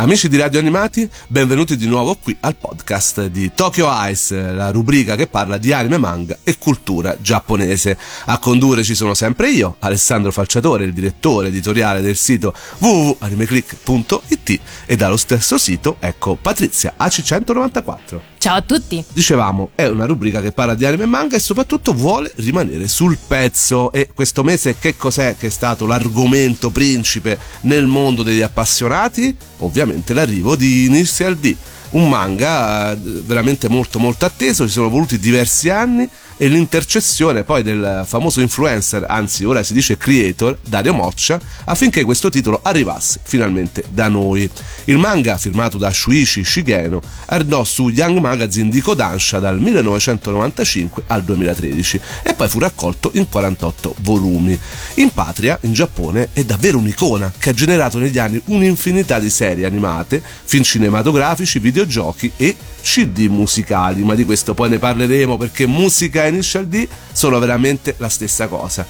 Amici di Radio Animati, benvenuti di nuovo qui al podcast di Tokyo Ice, la rubrica che parla di anime, manga e cultura giapponese. A condurre ci sono sempre io, Alessandro Falciatore, il direttore editoriale del sito www.animeclick.it e dallo stesso sito, ecco, Patrizia AC194. Ciao a tutti! Dicevamo, è una rubrica che parla di anime e manga e soprattutto vuole rimanere sul pezzo. E questo mese che cos'è che è stato l'argomento principe nel mondo degli appassionati? Ovviamente l'arrivo di Initial D, un manga eh, veramente molto molto atteso, ci sono voluti diversi anni e l'intercessione poi del famoso influencer, anzi ora si dice creator, Dario Moccia, affinché questo titolo arrivasse finalmente da noi. Il manga, firmato da Shuichi Shigeno, andò su Young Magazine di Kodansha dal 1995 al 2013 e poi fu raccolto in 48 volumi. In patria, in Giappone, è davvero un'icona che ha generato negli anni un'infinità di serie animate, film cinematografici, videogiochi e CD musicali, ma di questo poi ne parleremo perché musica e Initial D sono veramente la stessa cosa.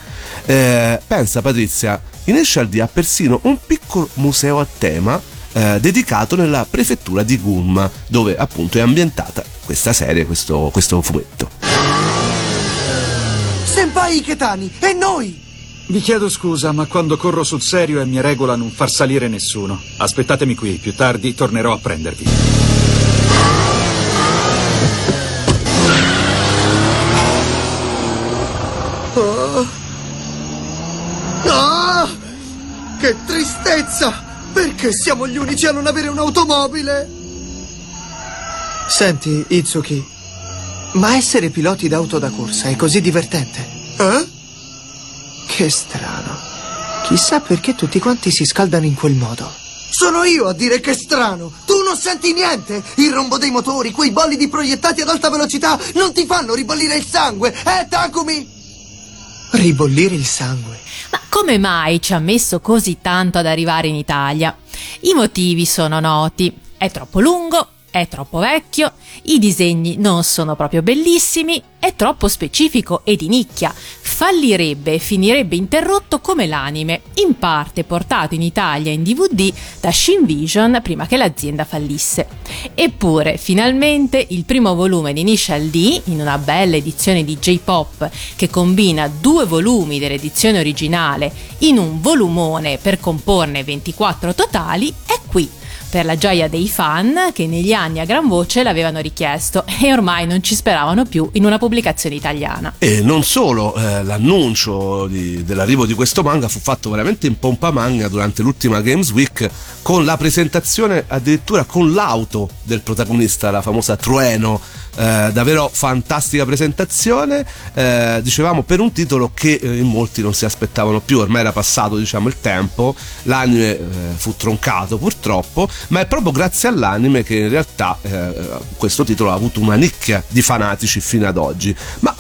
Eh, pensa Patrizia, Initial D ha persino un piccolo museo a tema eh, dedicato nella prefettura di Gunma, dove appunto è ambientata questa serie, questo, questo fumetto. Senpai Iketani, e noi? Vi chiedo scusa, ma quando corro sul serio è mia regola non far salire nessuno. Aspettatemi qui, più tardi tornerò a prendervi. Che tristezza! Perché siamo gli unici a non avere un'automobile? Senti, Itsuki, ma essere piloti d'auto da corsa è così divertente? Eh? Che strano. Chissà perché tutti quanti si scaldano in quel modo. Sono io a dire che è strano! Tu non senti niente! Il rombo dei motori, quei bolidi proiettati ad alta velocità non ti fanno ribollire il sangue, eh, Takumi? Ribollire il sangue. Ma come mai ci ha messo così tanto ad arrivare in Italia? I motivi sono noti. È troppo lungo, è troppo vecchio, i disegni non sono proprio bellissimi, è troppo specifico e di nicchia, fallirebbe e finirebbe interrotto come l'anime, in parte portato in Italia in DVD da Shin Vision prima che l'azienda fallisse. Eppure, finalmente, il primo volume di Initial D, in una bella edizione di J-Pop che combina due volumi dell'edizione originale in un volumone per comporne 24 totali, è qui per la gioia dei fan che negli anni a gran voce l'avevano richiesto e ormai non ci speravano più in una pubblicazione italiana. E non solo, eh, l'annuncio di, dell'arrivo di questo manga fu fatto veramente in pompa magna durante l'ultima Games Week con la presentazione addirittura con l'auto del protagonista, la famosa Trueno. Eh, davvero fantastica presentazione. Eh, dicevamo per un titolo che eh, in molti non si aspettavano più ormai era passato diciamo il tempo. L'anime eh, fu troncato purtroppo ma è proprio grazie all'anime che in realtà eh, questo titolo ha avuto una nicchia di fanatici fino ad oggi. Ma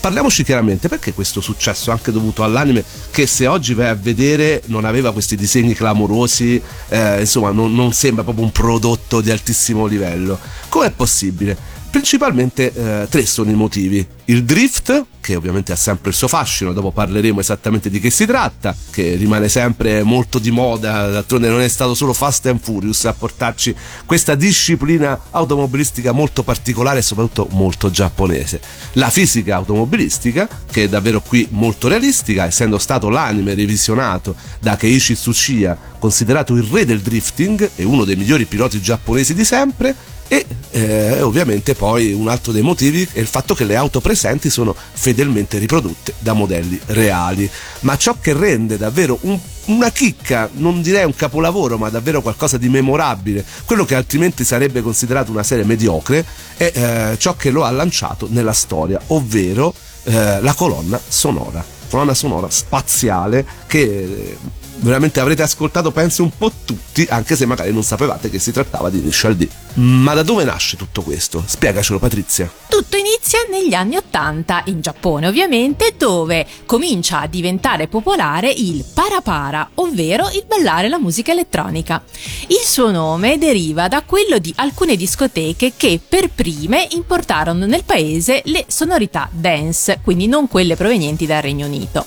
parliamoci chiaramente perché questo successo anche dovuto all'anime che se oggi vai a vedere non aveva questi disegni clamorosi eh, insomma non, non, sembra proprio un prodotto di altissimo livello? Com'è possibile Principalmente eh, tre sono i motivi. Il drift, che ovviamente ha sempre il suo fascino, dopo parleremo esattamente di che si tratta, che rimane sempre molto di moda, d'altronde non è stato solo Fast and Furious a portarci questa disciplina automobilistica molto particolare e soprattutto molto giapponese. La fisica automobilistica, che è davvero qui molto realistica, essendo stato l'anime revisionato da Keiichi Tsuchiya, considerato il re del drifting e uno dei migliori piloti giapponesi di sempre, e eh, ovviamente poi un altro dei motivi è il fatto che le auto presenti sono fedelmente riprodotte da modelli reali. Ma ciò che rende davvero un, una chicca, non direi un capolavoro, ma davvero qualcosa di memorabile, quello che altrimenti sarebbe considerato una serie mediocre, è eh, ciò che lo ha lanciato nella storia, ovvero eh, la colonna sonora colonna sonora spaziale che veramente avrete ascoltato penso un po' tutti, anche se magari non sapevate che si trattava di Initial D. Ma da dove nasce tutto questo? Spiegacelo Patrizia. Tutto inizia negli anni Ottanta in Giappone ovviamente dove comincia a diventare popolare il parapara, ovvero il ballare la musica elettronica. Il suo nome deriva da quello di alcune discoteche che per prime importarono nel paese le sonorità dance, quindi non quelle provenienti dal Regno Unito.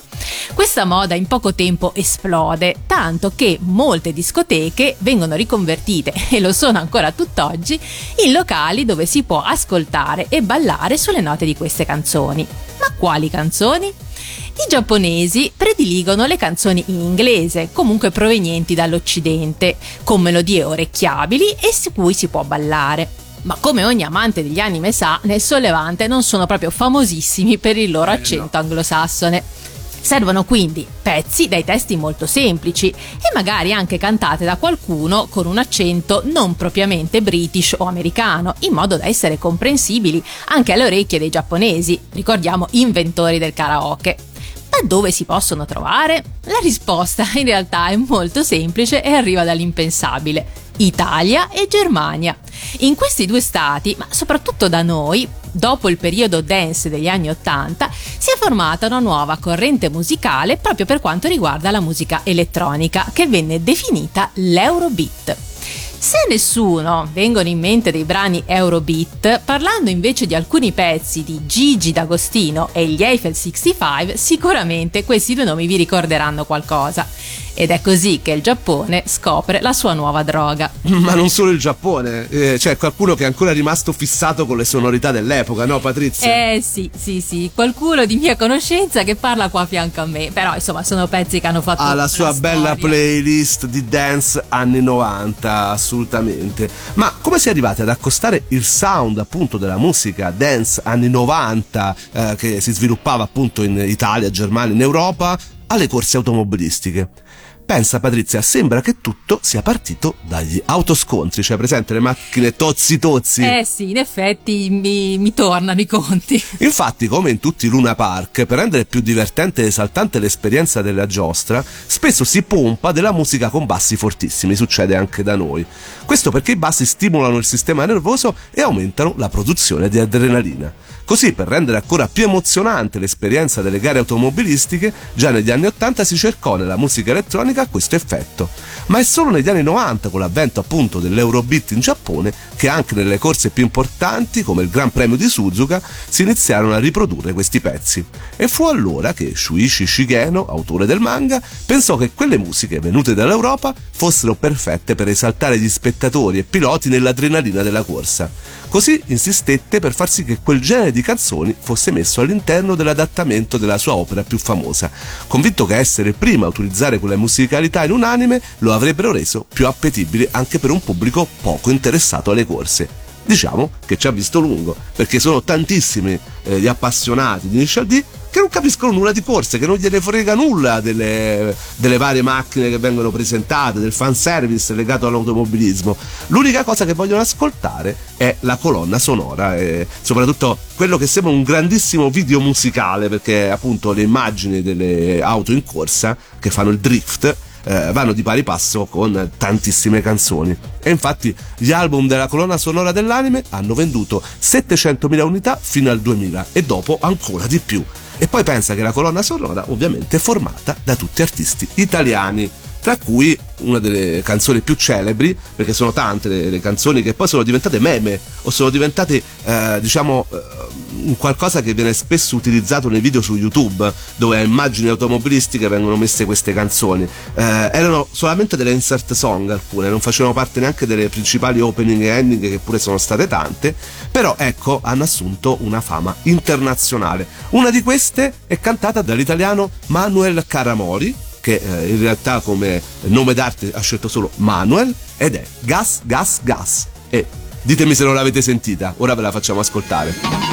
Questa moda in poco tempo esplode, tanto che molte discoteche vengono riconvertite, e lo sono ancora tutt'oggi, in locali dove si può ascoltare e ballare sulle note di queste canzoni. Ma quali canzoni? I giapponesi prediligono le canzoni in inglese, comunque provenienti dall'Occidente, con melodie orecchiabili e su cui si può ballare. Ma come ogni amante degli anime sa, nel sollevante non sono proprio famosissimi per il loro accento anglosassone. Servono quindi pezzi dai testi molto semplici e magari anche cantate da qualcuno con un accento non propriamente british o americano, in modo da essere comprensibili anche alle orecchie dei giapponesi, ricordiamo inventori del karaoke. Ma dove si possono trovare? La risposta in realtà è molto semplice e arriva dall'impensabile. Italia e Germania. In questi due stati, ma soprattutto da noi, dopo il periodo dance degli anni Ottanta, si è formata una nuova corrente musicale proprio per quanto riguarda la musica elettronica, che venne definita l'Eurobeat. Se nessuno vengono in mente dei brani Eurobeat, parlando invece di alcuni pezzi di Gigi D'Agostino e gli Eiffel 65, sicuramente questi due nomi vi ricorderanno qualcosa. Ed è così che il Giappone scopre la sua nuova droga. Ma non solo il Giappone, eh, c'è qualcuno che è ancora rimasto fissato con le sonorità dell'epoca, no Patrizia? Eh sì, sì, sì, qualcuno di mia conoscenza che parla qua a fianco a me, però insomma sono pezzi che hanno fatto... Ha la sua la bella storia. playlist di dance anni 90, assolutamente. Ma come si è arrivati ad accostare il sound appunto della musica dance anni 90 eh, che si sviluppava appunto in Italia, Germania, in Europa, alle corse automobilistiche? Pensa Patrizia, sembra che tutto sia partito dagli autoscontri, cioè presente le macchine tozzi tozzi. Eh sì, in effetti mi, mi tornano i conti. Infatti, come in tutti i Luna Park, per rendere più divertente e esaltante l'esperienza della giostra, spesso si pompa della musica con bassi fortissimi, succede anche da noi. Questo perché i bassi stimolano il sistema nervoso e aumentano la produzione di adrenalina. Così, per rendere ancora più emozionante l'esperienza delle gare automobilistiche, già negli anni 80 si cercò nella musica elettronica questo effetto. Ma è solo negli anni 90, con l'avvento appunto dell'Eurobeat in Giappone, che anche nelle corse più importanti, come il Gran Premio di Suzuka, si iniziarono a riprodurre questi pezzi. E fu allora che Shuichi Shigeno, autore del manga, pensò che quelle musiche venute dall'Europa fossero perfette per esaltare gli spettatori e piloti nell'adrenalina della corsa. Così insistette per far sì che quel genere di canzoni fosse messo all'interno dell'adattamento della sua opera più famosa, convinto che essere prima a utilizzare quella musicalità in un anime lo avrebbero reso più appetibile anche per un pubblico poco interessato alle corse. Diciamo che ci ha visto lungo, perché sono tantissimi eh, gli appassionati di Initial D che non capiscono nulla di corse, che non gliene frega nulla delle, delle varie macchine che vengono presentate, del fanservice legato all'automobilismo. L'unica cosa che vogliono ascoltare è la colonna sonora e soprattutto quello che sembra un grandissimo video musicale, perché appunto le immagini delle auto in corsa che fanno il drift eh, vanno di pari passo con tantissime canzoni. E infatti gli album della colonna sonora dell'anime hanno venduto 700.000 unità fino al 2000 e dopo ancora di più. E poi pensa che la colonna sonora ovviamente è formata da tutti artisti italiani, tra cui una delle canzoni più celebri, perché sono tante le, le canzoni che poi sono diventate meme o sono diventate, eh, diciamo, eh, qualcosa che viene spesso utilizzato nei video su YouTube, dove a immagini automobilistiche vengono messe queste canzoni. Eh, erano solamente delle insert song alcune, non facevano parte neanche delle principali opening e ending, che pure sono state tante, però ecco, hanno assunto una fama internazionale. Una di queste è cantata dall'italiano Manuel Caramori, che eh, in realtà come nome d'arte ha scelto solo Manuel, ed è Gas, Gas, Gas. E ditemi se non l'avete sentita, ora ve la facciamo ascoltare.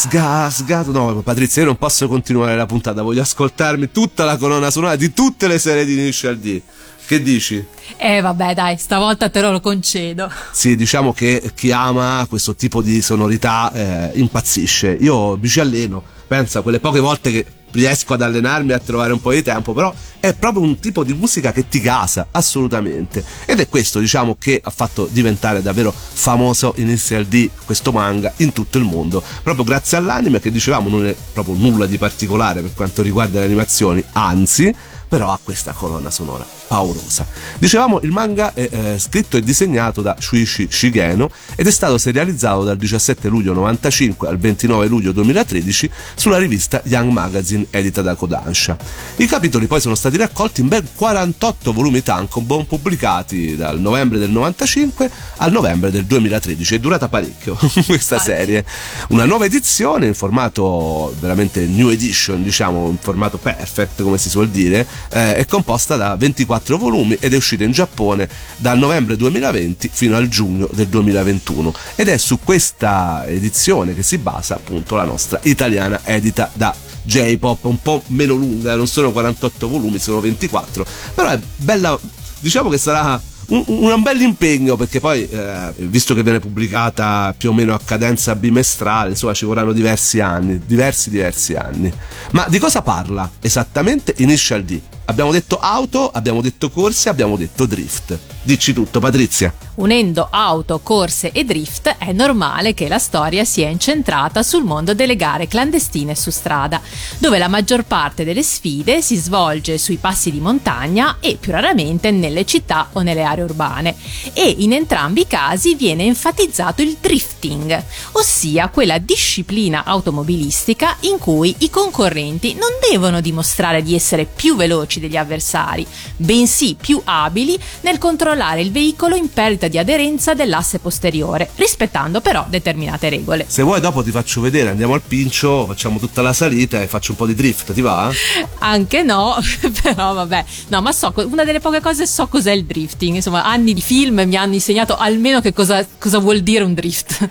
Gas, gas, gas. No, Patrizia, io non posso continuare la puntata. Voglio ascoltarmi tutta la colonna sonora di tutte le serie di Initial D. Che dici? Eh vabbè dai, stavolta te lo concedo. Sì, diciamo che chi ama questo tipo di sonorità eh, impazzisce. Io mi ci alleno, pensa, quelle poche volte che riesco ad allenarmi a trovare un po' di tempo, però è proprio un tipo di musica che ti casa, assolutamente. Ed è questo, diciamo, che ha fatto diventare davvero famoso Initial D, questo manga, in tutto il mondo. Proprio grazie all'anime che dicevamo non è proprio nulla di particolare per quanto riguarda le animazioni, anzi, però ha questa colonna sonora paurosa. Dicevamo, il manga è eh, scritto e disegnato da Shuichi Shigeno ed è stato serializzato dal 17 luglio 95 al 29 luglio 2013 sulla rivista Young Magazine edita da Kodansha. I capitoli poi sono stati raccolti in ben 48 volumi tankobon pubblicati dal novembre del 95 al novembre del 2013. È durata parecchio questa serie. Una nuova edizione in formato veramente new edition, diciamo in formato perfect come si suol dire, eh, è composta da 24 volumi ed è uscita in Giappone dal novembre 2020 fino al giugno del 2021 ed è su questa edizione che si basa appunto la nostra italiana edita da J-pop. Un po' meno lunga, non sono 48 volumi, sono 24, però è bella, diciamo che sarà un, un bel impegno perché poi eh, visto che viene pubblicata più o meno a cadenza bimestrale insomma ci vorranno diversi anni diversi diversi anni. Ma di cosa parla esattamente Initial D abbiamo detto auto abbiamo detto corse abbiamo detto drift dici tutto Patrizia Unendo auto, corse e drift è normale che la storia sia incentrata sul mondo delle gare clandestine su strada, dove la maggior parte delle sfide si svolge sui passi di montagna e più raramente nelle città o nelle aree urbane. E in entrambi i casi viene enfatizzato il drifting, ossia quella disciplina automobilistica in cui i concorrenti non devono dimostrare di essere più veloci degli avversari, bensì più abili nel controllare il veicolo in perdita di aderenza dell'asse posteriore, rispettando però determinate regole. se vuoi dopo ti faccio vedere andiamo al pincio facciamo tutta la salita e faccio un po' di drift ti va? Anche no, però vabbè. No, ma so, una delle poche cose so cos'è il drifting. Insomma, anni di film mi hanno insegnato almeno che cosa, cosa vuol dire un drift.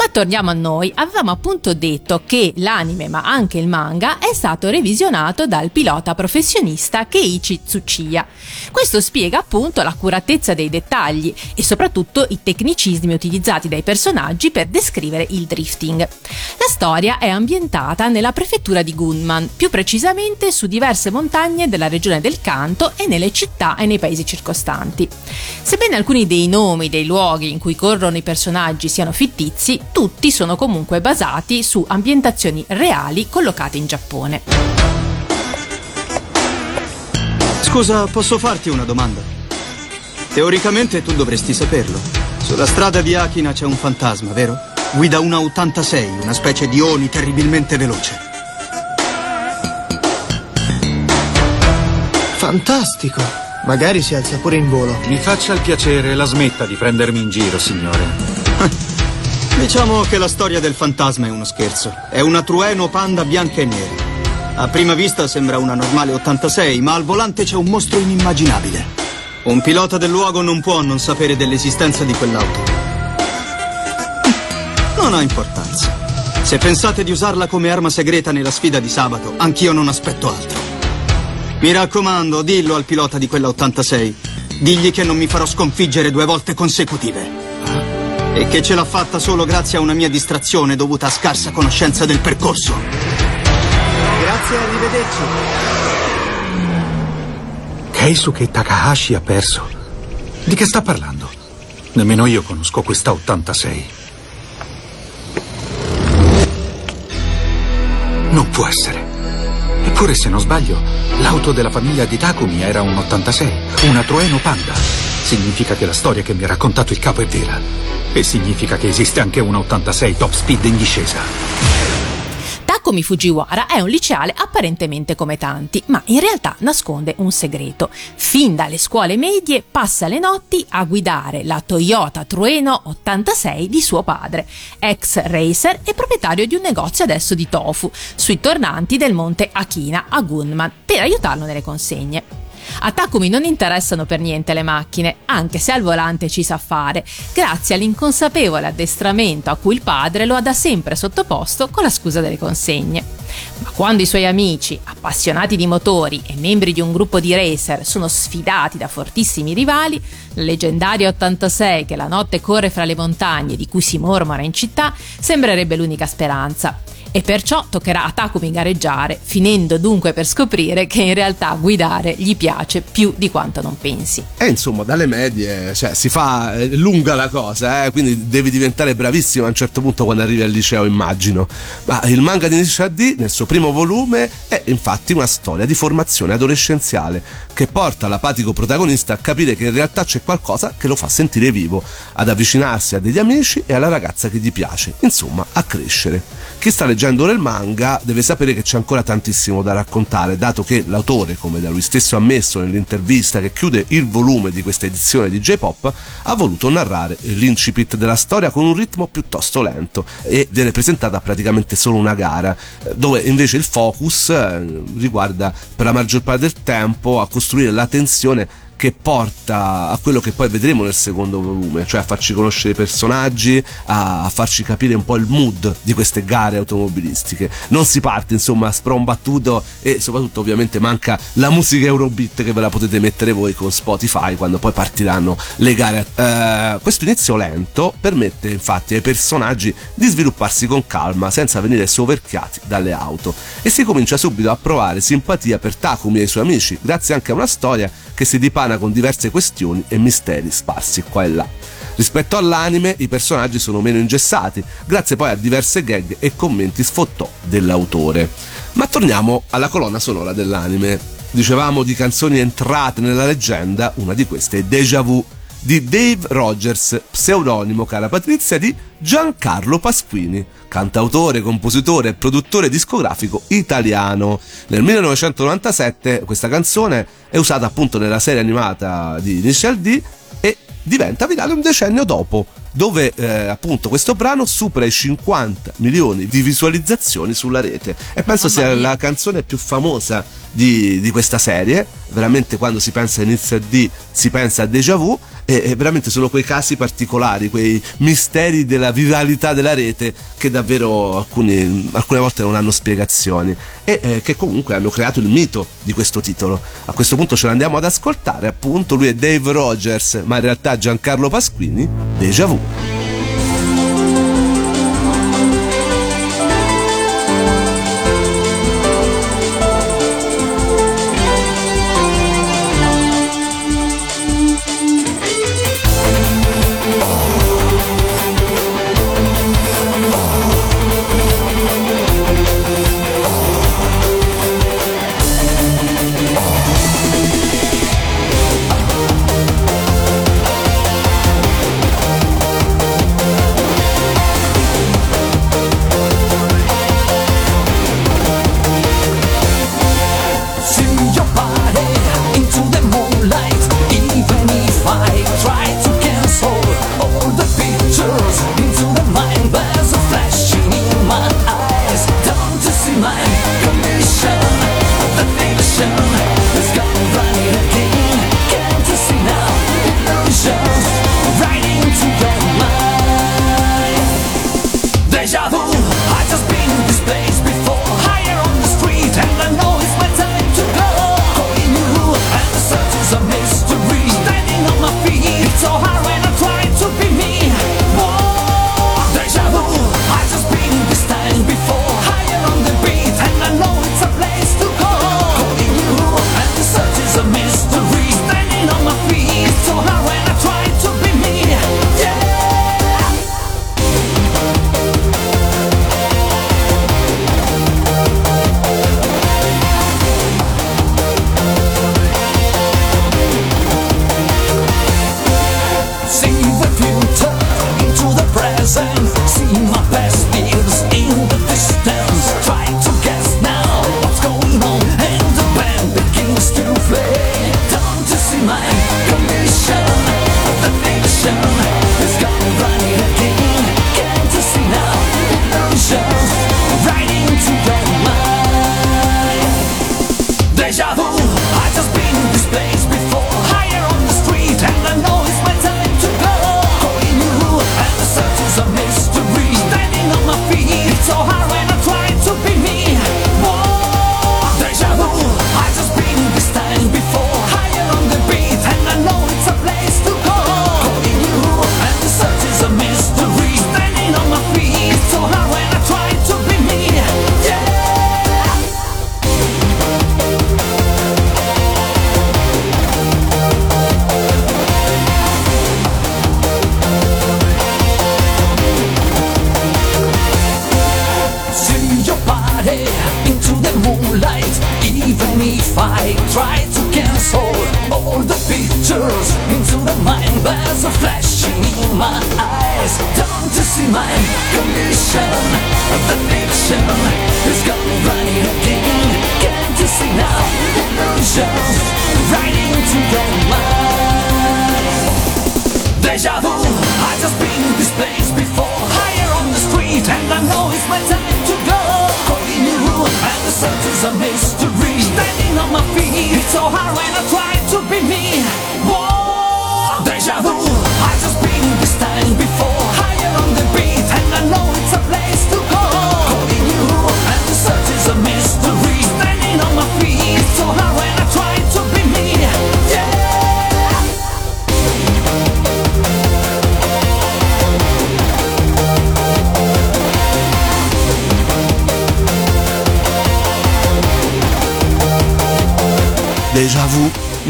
Ma torniamo a noi, avevamo appunto detto che l'anime, ma anche il manga, è stato revisionato dal pilota professionista Keiichi Tsuchiya. Questo spiega appunto l'accuratezza dei dettagli e soprattutto i tecnicismi utilizzati dai personaggi per descrivere il drifting. La storia è ambientata nella prefettura di Gunman, più precisamente su diverse montagne della regione del Kanto e nelle città e nei paesi circostanti. Sebbene alcuni dei nomi dei luoghi in cui corrono i personaggi siano fittizi, tutti sono comunque basati su ambientazioni reali collocate in Giappone. Scusa, posso farti una domanda? Teoricamente tu dovresti saperlo. Sulla strada di Akina c'è un fantasma, vero? Guida una 86, una specie di Oni terribilmente veloce. Fantastico! Magari si alza pure in volo. Mi faccia il piacere, la smetta di prendermi in giro, signore. Diciamo che la storia del fantasma è uno scherzo. È una trueno panda bianca e nera. A prima vista sembra una normale 86, ma al volante c'è un mostro inimmaginabile. Un pilota del luogo non può non sapere dell'esistenza di quell'auto. Non ha importanza. Se pensate di usarla come arma segreta nella sfida di sabato, anch'io non aspetto altro. Mi raccomando, dillo al pilota di quella 86. Digli che non mi farò sconfiggere due volte consecutive. E che ce l'ha fatta solo grazie a una mia distrazione dovuta a scarsa conoscenza del percorso. Grazie, arrivederci. Keisuke Takahashi ha perso. Di che sta parlando? Nemmeno io conosco questa 86. Non può essere. Eppure, se non sbaglio, l'auto della famiglia di Takumi era un 86, una Trueno Panda. Significa che la storia che mi ha raccontato il capo è vera. E significa che esiste anche una 86 top speed in discesa. Takumi Fujiwara è un liceale apparentemente come tanti, ma in realtà nasconde un segreto. Fin dalle scuole medie passa le notti a guidare la Toyota Trueno 86 di suo padre, ex racer e proprietario di un negozio adesso di tofu, sui tornanti del monte Akina a Gunman, per aiutarlo nelle consegne. A Takumi non interessano per niente le macchine, anche se al volante ci sa fare, grazie all'inconsapevole addestramento a cui il padre lo ha da sempre sottoposto con la scusa delle consegne. Ma quando i suoi amici, appassionati di motori e membri di un gruppo di racer, sono sfidati da fortissimi rivali, la leggendaria 86 che la notte corre fra le montagne di cui si mormora in città sembrerebbe l'unica speranza e perciò toccherà a Takumi gareggiare, finendo dunque per scoprire che in realtà guidare gli piace più di quanto non pensi. E insomma, dalle medie, cioè, si fa è lunga la cosa, eh? quindi devi diventare bravissimo a un certo punto quando arrivi al liceo, immagino. Ma il manga di Nisha nel suo primo volume, è infatti una storia di formazione adolescenziale che porta l'apatico protagonista a capire che in realtà c'è qualcosa che lo fa sentire vivo, ad avvicinarsi a degli amici e alla ragazza che gli piace, insomma, a crescere. Chi sta leggendo ora il manga deve sapere che c'è ancora tantissimo da raccontare, dato che l'autore, come da lui stesso ammesso nell'intervista che chiude il volume di questa edizione di J-Pop, ha voluto narrare l'incipit della storia con un ritmo piuttosto lento e viene presentata praticamente solo una gara, dove invece il focus eh, riguarda per la maggior parte del tempo a costruire la tensione che porta a quello che poi vedremo nel secondo volume, cioè a farci conoscere i personaggi, a, farci capire un po' il mood di queste gare automobilistiche. Non si parte insomma sprombattuto e soprattutto ovviamente manca la musica Eurobeat che ve la potete mettere voi con Spotify quando poi partiranno le gare. Eh, questo inizio lento permette infatti ai personaggi di svilupparsi con calma senza venire soverchiati dalle auto e si comincia subito a provare simpatia per Takumi e i suoi amici grazie anche a una storia che si dipana con diverse questioni e misteri sparsi qua e là. Rispetto all'anime, i personaggi sono meno ingessati, grazie poi a diverse gag e commenti sfottò dell'autore. Ma torniamo alla colonna sonora dell'anime. Dicevamo di canzoni entrate nella leggenda, una di queste è Deja Vu di Dave Rogers, pseudonimo, cara Patrizia, di Giancarlo Pasquini, cantautore, compositore e produttore discografico italiano. Nel 1997 questa canzone è usata appunto nella serie animata di Initial D e diventa virale un decennio dopo, dove eh, appunto questo brano supera i 50 milioni di visualizzazioni sulla rete e penso sia la canzone più famosa di, di questa serie. Veramente quando si pensa a Inizio D si pensa a Deja Vu e, e veramente sono quei casi particolari, quei misteri della viralità della rete che davvero alcuni, alcune volte non hanno spiegazioni e eh, che comunque hanno creato il mito di questo titolo. A questo punto ce l'andiamo ad ascoltare, appunto lui è Dave Rogers, ma in realtà Giancarlo Pasquini, Deja Vu. Thank you. say. Try to cancel all the pictures into the mind. There's a flashing in my eyes. Don't you see my condition? The fiction is gone running again. Can't you see now? Illusions riding to your mind. Deja vu, I just been in this place before. Higher on the street, and I know it's my time to and is a mystery. Standing on my feet, it's so hard when I try to be me. Whoa, deja vu, I just been this time before. Higher on the beat, and I know it's a place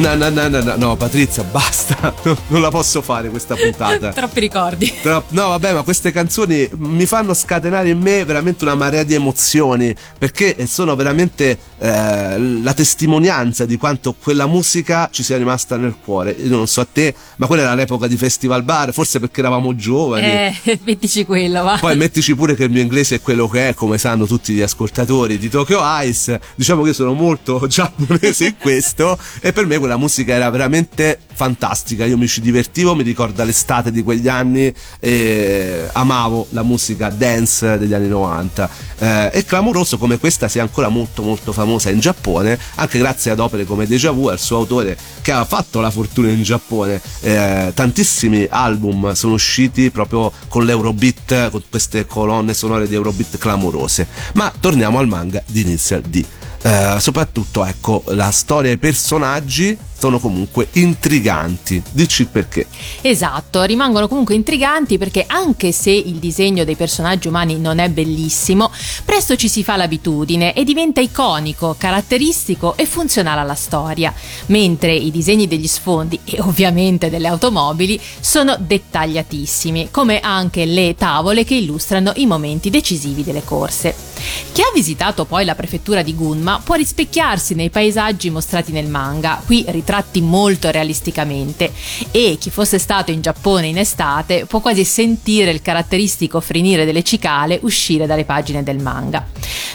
No, no, no, no, no, no, Patrizia, basta. Non la posso fare questa puntata. Troppi ricordi. Tro- No, vabbè, ma queste canzoni mi fanno scatenare in me veramente una marea di emozioni perché sono veramente eh, la testimonianza di quanto quella musica ci sia rimasta nel cuore. Io non so a te, ma quella era l'epoca di Festival Bar, forse perché eravamo giovani. Eh, mettici quello, va. Poi mettici pure che il mio inglese è quello che è, come sanno tutti gli ascoltatori di Tokyo Ice. Diciamo che io sono molto giapponese in questo e per me quella musica era veramente fantastica. Io mi ci divertivo, mi ricorda l'estate di quegli anni e amavo la musica dance degli anni 90. Eh, è clamoroso come questa sia ancora molto molto famosa in Giappone, anche grazie ad opere come Deja Vu, al suo autore che ha fatto la fortuna in Giappone. Eh, tantissimi album sono usciti proprio con l'Eurobeat, con queste colonne sonore di Eurobeat clamorose. Ma torniamo al manga di Initial D. Eh, soprattutto ecco la storia e i personaggi sono comunque intriganti dici perché Esatto, rimangono comunque intriganti perché anche se il disegno dei personaggi umani non è bellissimo, presto ci si fa l'abitudine e diventa iconico, caratteristico e funzionale alla storia, mentre i disegni degli sfondi e ovviamente delle automobili sono dettagliatissimi, come anche le tavole che illustrano i momenti decisivi delle corse. Chi ha visitato poi la prefettura di Gunma può rispecchiarsi nei paesaggi mostrati nel manga, qui ritratti molto realisticamente, e chi fosse stato in Giappone in estate può quasi sentire il caratteristico frenire delle cicale uscire dalle pagine del manga.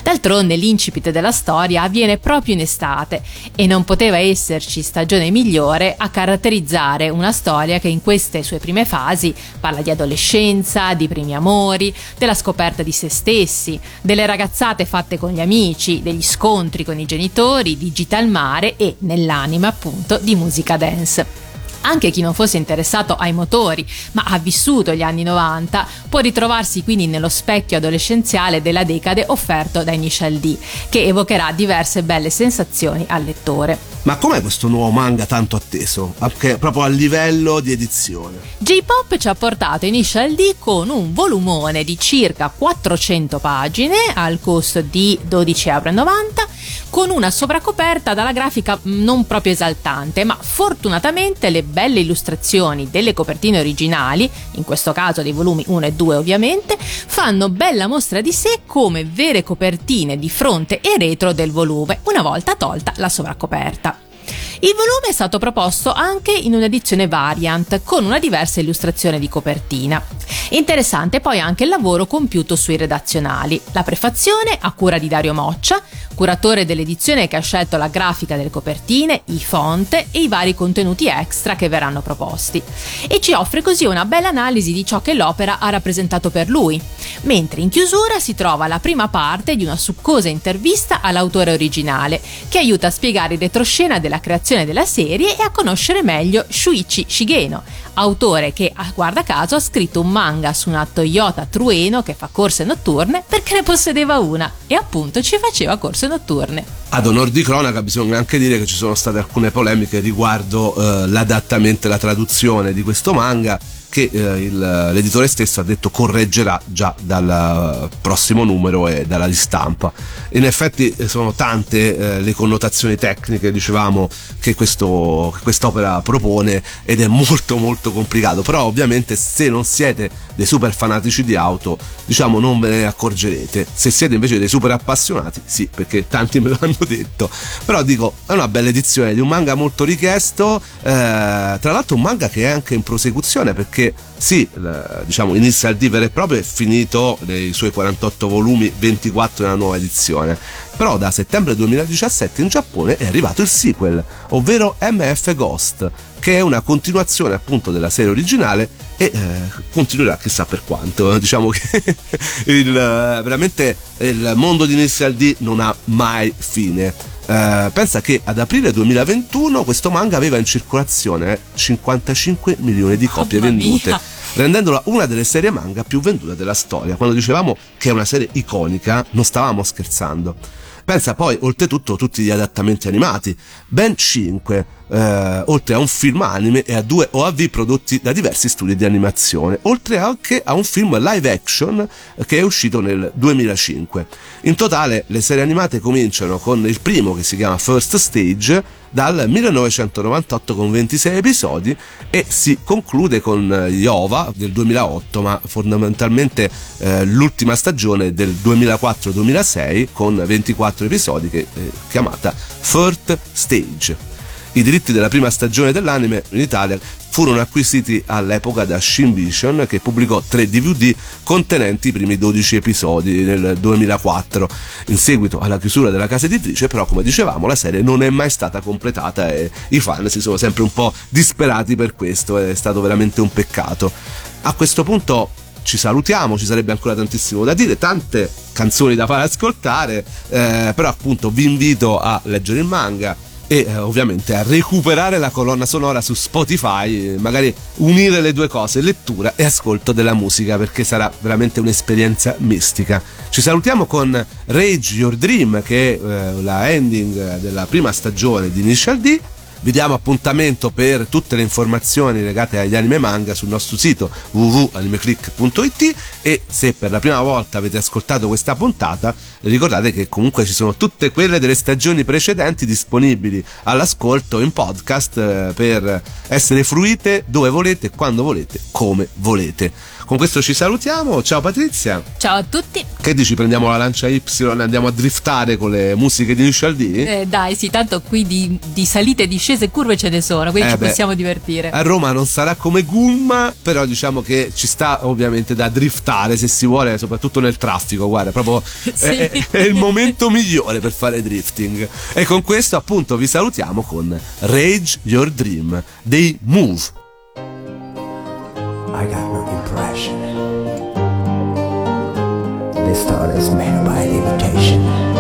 D'altronde l'incipit della storia avviene proprio in estate e non poteva esserci stagione migliore a caratterizzare una storia che in queste sue prime fasi parla di adolescenza, di primi amori, della scoperta di se stessi, delle ragazzate fatte con gli amici, degli scontri con i genitori, di gita al mare e, nell'anima appunto, di musica dance. Anche chi non fosse interessato ai motori, ma ha vissuto gli anni 90, può ritrovarsi quindi nello specchio adolescenziale della decade offerto da Initial D, che evocherà diverse belle sensazioni al lettore. ma com'è questo nuovo manga tanto atteso anche proprio a livello di edizione J-Pop ci ha portato Initial D con un volumone di circa 400 pagine al costo di 12,90 euro con una sovracoperta dalla grafica non proprio esaltante, ma fortunatamente le belle illustrazioni delle copertine originali, in questo caso dei volumi 1 e 2 ovviamente, fanno bella mostra di sé come vere copertine di fronte e retro del volume, una volta tolta la sovracoperta. Il volume è stato proposto anche in un'edizione variant con una diversa illustrazione di copertina. Interessante poi anche il lavoro compiuto sui redazionali. La prefazione a cura di Dario Moccia, curatore dell'edizione che ha scelto la grafica delle copertine, i font e i vari contenuti extra che verranno proposti. E ci offre così una bella analisi di ciò che l'opera ha rappresentato per lui. Mentre in chiusura si trova la prima parte di una succosa intervista all'autore originale, che aiuta a spiegare il retroscena della creazione della serie e a conoscere meglio Shuichi Shigeno, autore che, ah, guarda caso, ha scritto un manga su una Toyota Trueno che fa corse notturne perché ne possedeva una e appunto ci faceva corse notturne. ad onor di cronaca bisogna anche dire che ci sono state alcune polemiche riguardo eh, l'adattamento e la traduzione di questo manga che eh, il- l'editore stesso ha detto correggerà già dal prossimo numero e dalla ristampa. In effetti eh, sono tante eh, le connotazioni tecniche, dicevamo, che, questo, che quest'opera propone ed è molto molto complicato, però ovviamente se non siete dei super fanatici di auto, diciamo non ve ne accorgerete. Se siete invece dei super appassionati, sì, perché tanti me l'hanno detto. Però dico, è una bella edizione di un manga molto richiesto, eh, tra l'altro un manga che è anche in prosecuzione perché sì, l- diciamo Initial D vero e proprio è finito nei suoi 48 volumi, 24 nella nuova edizione. Però da settembre 2017 in Giappone è arrivato il sequel, ovvero MF Ghost, che è una continuazione appunto della serie originale e eh, continuerà chissà per quanto. Diciamo che il, veramente il mondo di Initial D non ha mai fine. Eh, pensa che ad aprile 2021 questo manga aveva in circolazione 55 milioni di copie Mamma vendute mia. rendendola una delle serie manga più vendute della storia. Quando dicevamo che è una serie iconica, non stavamo scherzando. Pensa poi, oltretutto, tutti gli adattamenti animati, ben 5, eh, oltre a un film anime e a due OAV prodotti da diversi studi di animazione, oltre anche a un film live action eh, che è uscito nel 2005. In totale, le serie animate cominciano con il primo che si chiama First Stage, dal 1998 con 26 episodi e si conclude con eh, Yova del 2008 ma fondamentalmente eh, l'ultima stagione del 2004-2006 con 24 episodi che è chiamata First Stage. I diritti della prima stagione dell'anime in Italia furono acquisiti all'epoca da Shin Vision che pubblicò tre DVD contenenti i primi 12 episodi nel 2004. In seguito alla chiusura della casa editrice però come dicevamo la serie non è mai stata completata e i fan si sono sempre un po' disperati per questo, è stato veramente un peccato. A questo punto ci salutiamo, ci sarebbe ancora tantissimo da dire, tante canzoni da fare ascoltare, eh, però appunto vi invito a leggere il manga e eh, ovviamente a recuperare la colonna sonora su Spotify, eh, magari unire le due cose, lettura e ascolto della musica, perché sarà veramente un'esperienza mistica. Ci salutiamo con Rage Your Dream, che è eh, la ending della prima stagione di Initial D. Vi diamo appuntamento per tutte le informazioni legate agli anime manga sul nostro sito www.animeclick.it e se per la prima volta avete ascoltato questa puntata ricordate che comunque ci sono tutte quelle delle stagioni precedenti disponibili all'ascolto in podcast eh, per essere fruite dove volete, quando volete, come volete. Con questo ci salutiamo, ciao Patrizia. Ciao a tutti. Che dici, prendiamo la lancia Y e andiamo a driftare con le musiche di Initial D? Eh, dai, sì, tanto qui di, di salite, discese e curve ce ne sono, quindi Eh ci beh. possiamo divertire. A Roma non sarà come Gumma, però diciamo che ci sta ovviamente da driftare se si vuole, soprattutto nel traffico, guarda, proprio Sì. è, è- è il momento migliore per fare drifting. E con questo appunto vi salutiamo con Rage Your Dream dei Move. I got no impression. This thought is made by limitation.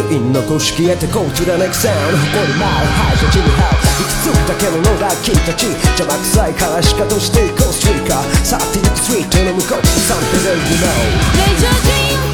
余韻残し消えてこう貫く線。誇り舞う敗者地に這うくつだけの野君たち。邪魔くさいからしかとしていこうスイーカー。サティックスイートの向こう。サンプル you know